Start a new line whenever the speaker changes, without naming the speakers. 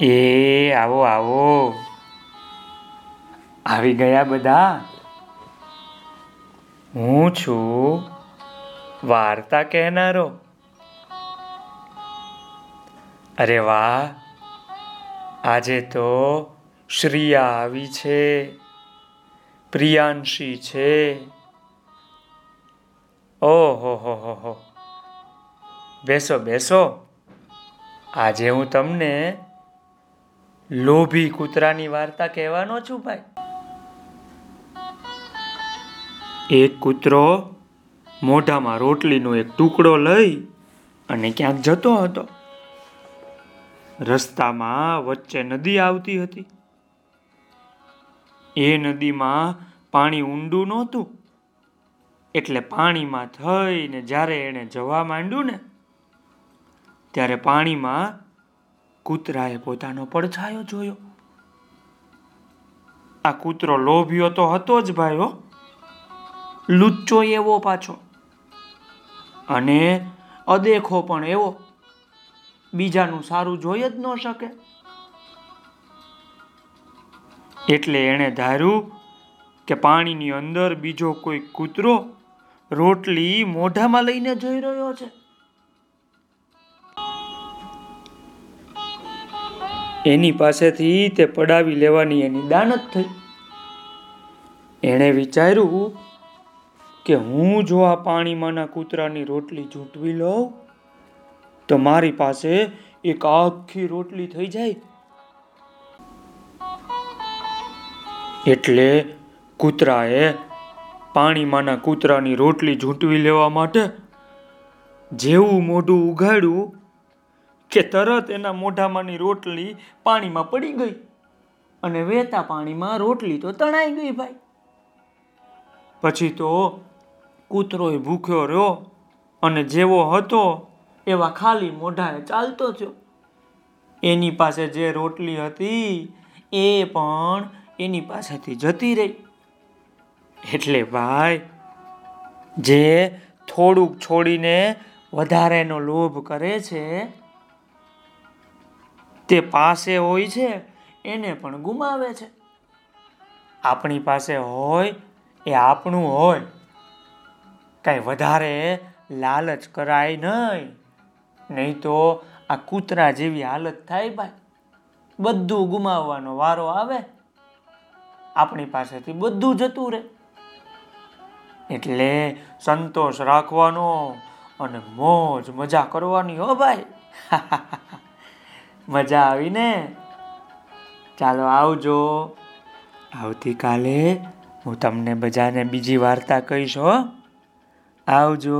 એ, આવો આવો. આવી ગયા બધા? હું છું વાર્તા કહેનારો. અરે વાહ, આજે તો શ્રિયા આવી છે, પ્રિયાંશી છે. ઓહો, હો હો હો. બેસો બેસો. આજે હું તમને લોભી કૂતરાની વાર્તા કહેવાનો છું ભાઈ. એક કૂતરો મોઢામાં રોટલીનો એક ટુકડો લઈ અને ક્યાંક જતો હતો. રસ્તામાં વચ્ચે નદી આવતી હતી. એ નદીમાં પાણી ઊંડું નહોતું. એટલે પાણીમાં થઈને જ્યારે એણે જવા માંડ્યું ને, ત્યારે પાણીમાં કૂતરાએ પોતાનો પડછાયો જોયો. આ કૂતરો લોભ્યો તો હતો જ ભાઈ હો લુચ્ચો એવો પાછો. અને અદેખો પણ એવો. બીજાનું સારું જોઈ જ ન શકે. એટલે એણે ધાર્યું કે પાણીની અંદર બીજો કોઈ કૂતરો રોટલી મોઢામાં લઈને જઈ રહ્યો છે. એની પાસેથી તે પડાવી લેવાની એની દાનત થઈ. એણે વિચાર્યું કે હું જો આ પાણીમાંના કૂતરાની રોટલી ઝૂંટવી લઉં, તો મારી પાસે એક આખી રોટલી થઈ જાય. એટલે કૂતરાએ પાણીમાંના કૂતરાની રોટલી ઝૂંટવી લેવા માટે જેવું મોઢું ઉઘાડ્યું કે તરત એના મોઢામાંની રોટલી પાણીમાં પડી ગઈ. અને વહેતા પાણીમાં રોટલી તો તણાઈ ગઈ ભાઈ. પછી તો કૂતરોય ભૂખ્યો રહ્યો અને જેવો હતો એવા ખાલી મોઢાએ ચાલતો થયો. એની પાસે જે રોટલી હતી એ પણ એની પાસેથી જતી રહી. એટલે ભાઈ, જે થોડુંક છોડીને વધારેનો લોભ કરે છે તે પાસે હોય છે, એને પણ ગુમાવે છે. આપણી પાસે હોય એ આપણું હોય. કાંઈ વધારે લાલચ કરાય નહીં. નહીં તો આ કૂતરા જેવી હાલત થાય ભાઈ. બધું ગુમાવવાનો વારો આવે. આપણી પાસેથી બધું જતું રહે. એટલે સંતોષ રાખવાનો અને મોજ મજા કરવાની હો ભાઈ. મજા આવી ને? ચાલો આવજો. આવતીકાલે હું તમને બધાને બીજી વાર્તા કહીશ હો. આવજો.